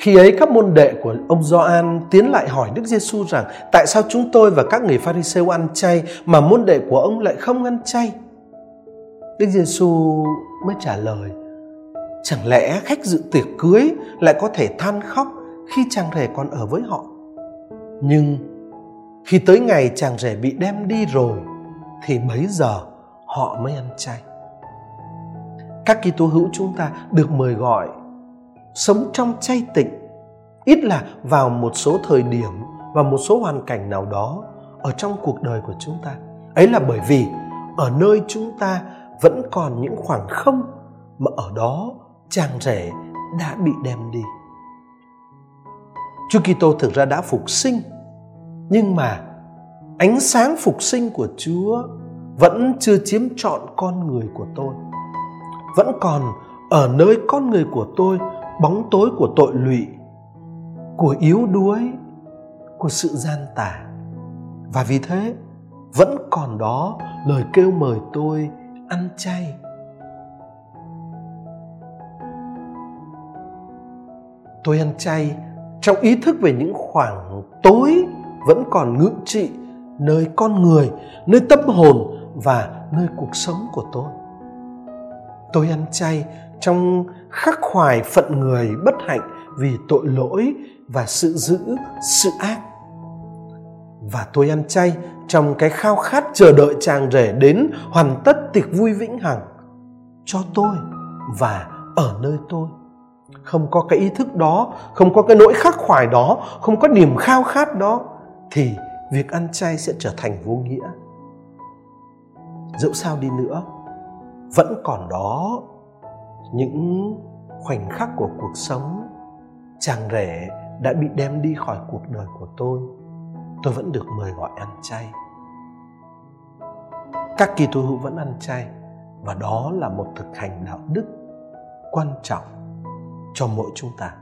Khi ấy, các môn đệ của ông Gioan tiến lại hỏi Đức Giêsu rằng, tại sao chúng tôi và các người Pharisêu ăn chay mà môn đệ của ông lại không ăn chay? Đức Giêsu mới trả lời: Chẳng lẽ khách dự tiệc cưới lại có thể than khóc khi chàng rể còn ở với họ? Nhưng khi tới ngày chàng rể bị đem đi rồi, thì bấy giờ họ mới ăn chay. Các Kitô hữu chúng ta được mời gọi sống trong chay tịnh, ít là vào một số thời điểm và một số hoàn cảnh nào đó ở trong cuộc đời của chúng ta. Ấy là bởi vì ở nơi chúng ta vẫn còn những khoảng không mà ở đó chàng rể đã bị đem đi. Chúa Kitô thực ra đã phục sinh, nhưng mà ánh sáng phục sinh của Chúa vẫn chưa chiếm trọn con người của tôi. Vẫn còn ở nơi con người của tôi bóng tối của tội lụy, của yếu đuối, của sự gian tà. Và vì thế, vẫn còn đó lời kêu mời tôi ăn chay tôi ăn chay trong ý thức về những khoảng tối vẫn còn ngự trị nơi con người nơi tâm hồn và nơi cuộc sống của tôi tôi ăn chay trong khắc khoải phận người bất hạnh vì tội lỗi và sự giữ sự ác. Và tôi ăn chay trong cái khao khát chờ đợi chàng rể đến hoàn tất tiệc vui vĩnh hằng cho tôi và ở nơi tôi. Không có cái ý thức đó, không có cái nỗi khắc khoải đó, không có niềm khao khát đó, thì việc ăn chay sẽ trở thành vô nghĩa. Dẫu sao đi nữa, vẫn còn đó những khoảnh khắc của cuộc sống chàng rể đã bị đem đi khỏi cuộc đời của tôi tôi vẫn được mời gọi ăn chay. Các kỳ tu hữu vẫn ăn chay, và đó là một thực hành đạo đức quan trọng cho mỗi chúng ta.